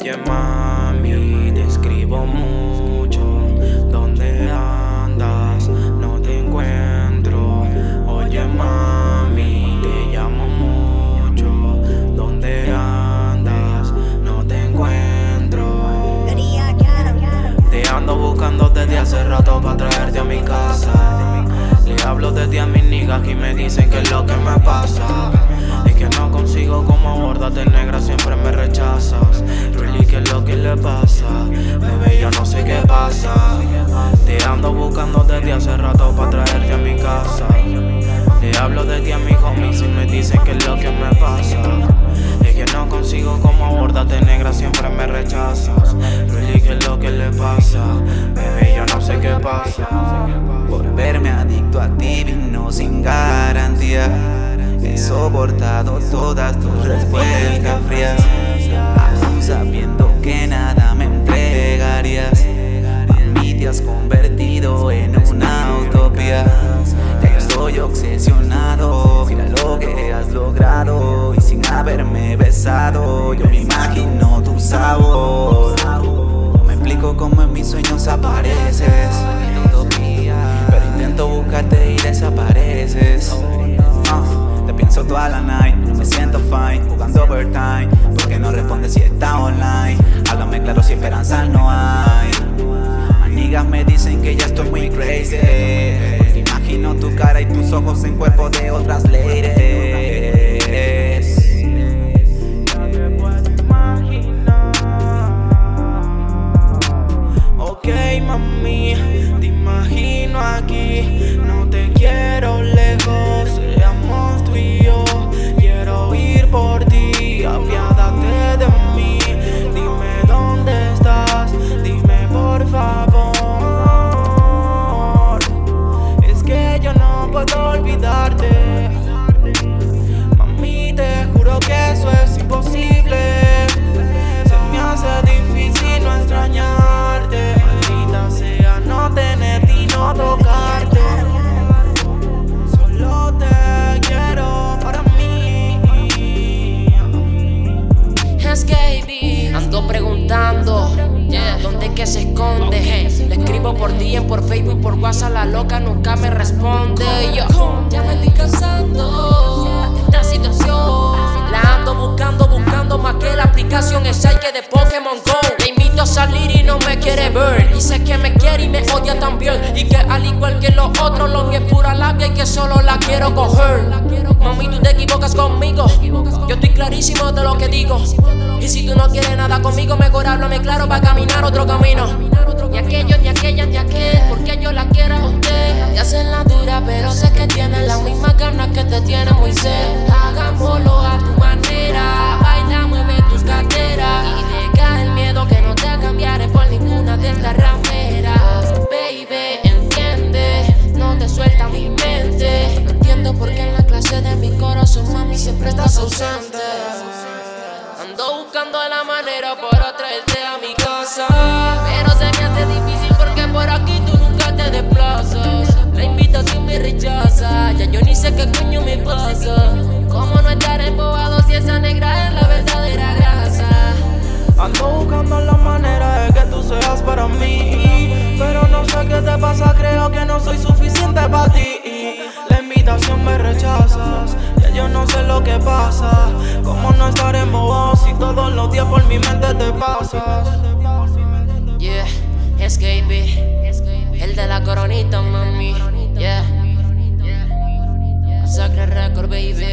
Oye mami, te escribo mucho. ¿Dónde andas? No te encuentro. Oye mami, te llamo mucho. ¿Dónde andas? No te encuentro. Te ando buscando desde hace rato para traerte a mi casa. Le hablo desde a mis niggas y me dicen que es lo que me pasa. Es que no consigo como abordarte pasa. Volverme adicto a ti vino sin garantía. He soportado todas tus respuestas frías. Aún sabiendo que nada me entregarías. A mí te has convertido en una utopía. Ya estoy obsesionado. Mira lo que has logrado. Y sin haberme besado, yo me imagino tu sabor. No me explico cómo en mis sueños apareces. Toda la night, me siento fine, jugando overtime. Porque no respondes si está online. Háblame claro si esperanza no hay. Amigas me dicen que ya estoy muy crazy. Imagino tu cara y tus ojos en cuerpo de otras ladies. Por DM, por Facebook, por WhatsApp, la loca nunca me responde. Yo ya me estoy cansando de esta situación. La ando buscando, buscando más que la aplicación es que de Pokémon Go. Le invito a salir y no me quiere ver. Dice que me quiere y me odia también. Y que al igual que los otros, lo mío es pura labia y que solo la quiero coger. Mami, tú te equivocas conmigo. Yo estoy clarísimo de lo que digo. Y si tú no quieres nada conmigo, mejor háblame claro para caminar otro camino. Ni aquello, ni aquella, ni aquel, porque yo la quiero a usted. Y hacen la dura, pero sé que tienen las mismas ganas que te tiene sed. Hagámoslo a tu manera. Baila, mueve tus caderas. Y deja el miedo que no te cambiaré por ninguna de estas rameras. Baby, entiende, no te suelta mi mente. No entiendo por qué en la clase de mi corazón, mami, siempre estás ausente. Ando buscando la manera para traerte a que no soy suficiente para ti. La invitación me rechazas, ya yo no sé lo que pasa. ¿Cómo no estaremos vos si todos los días por mi mente te pasas? Yeah, es el de la coronita, mami. Yeah, Sacre Record, baby.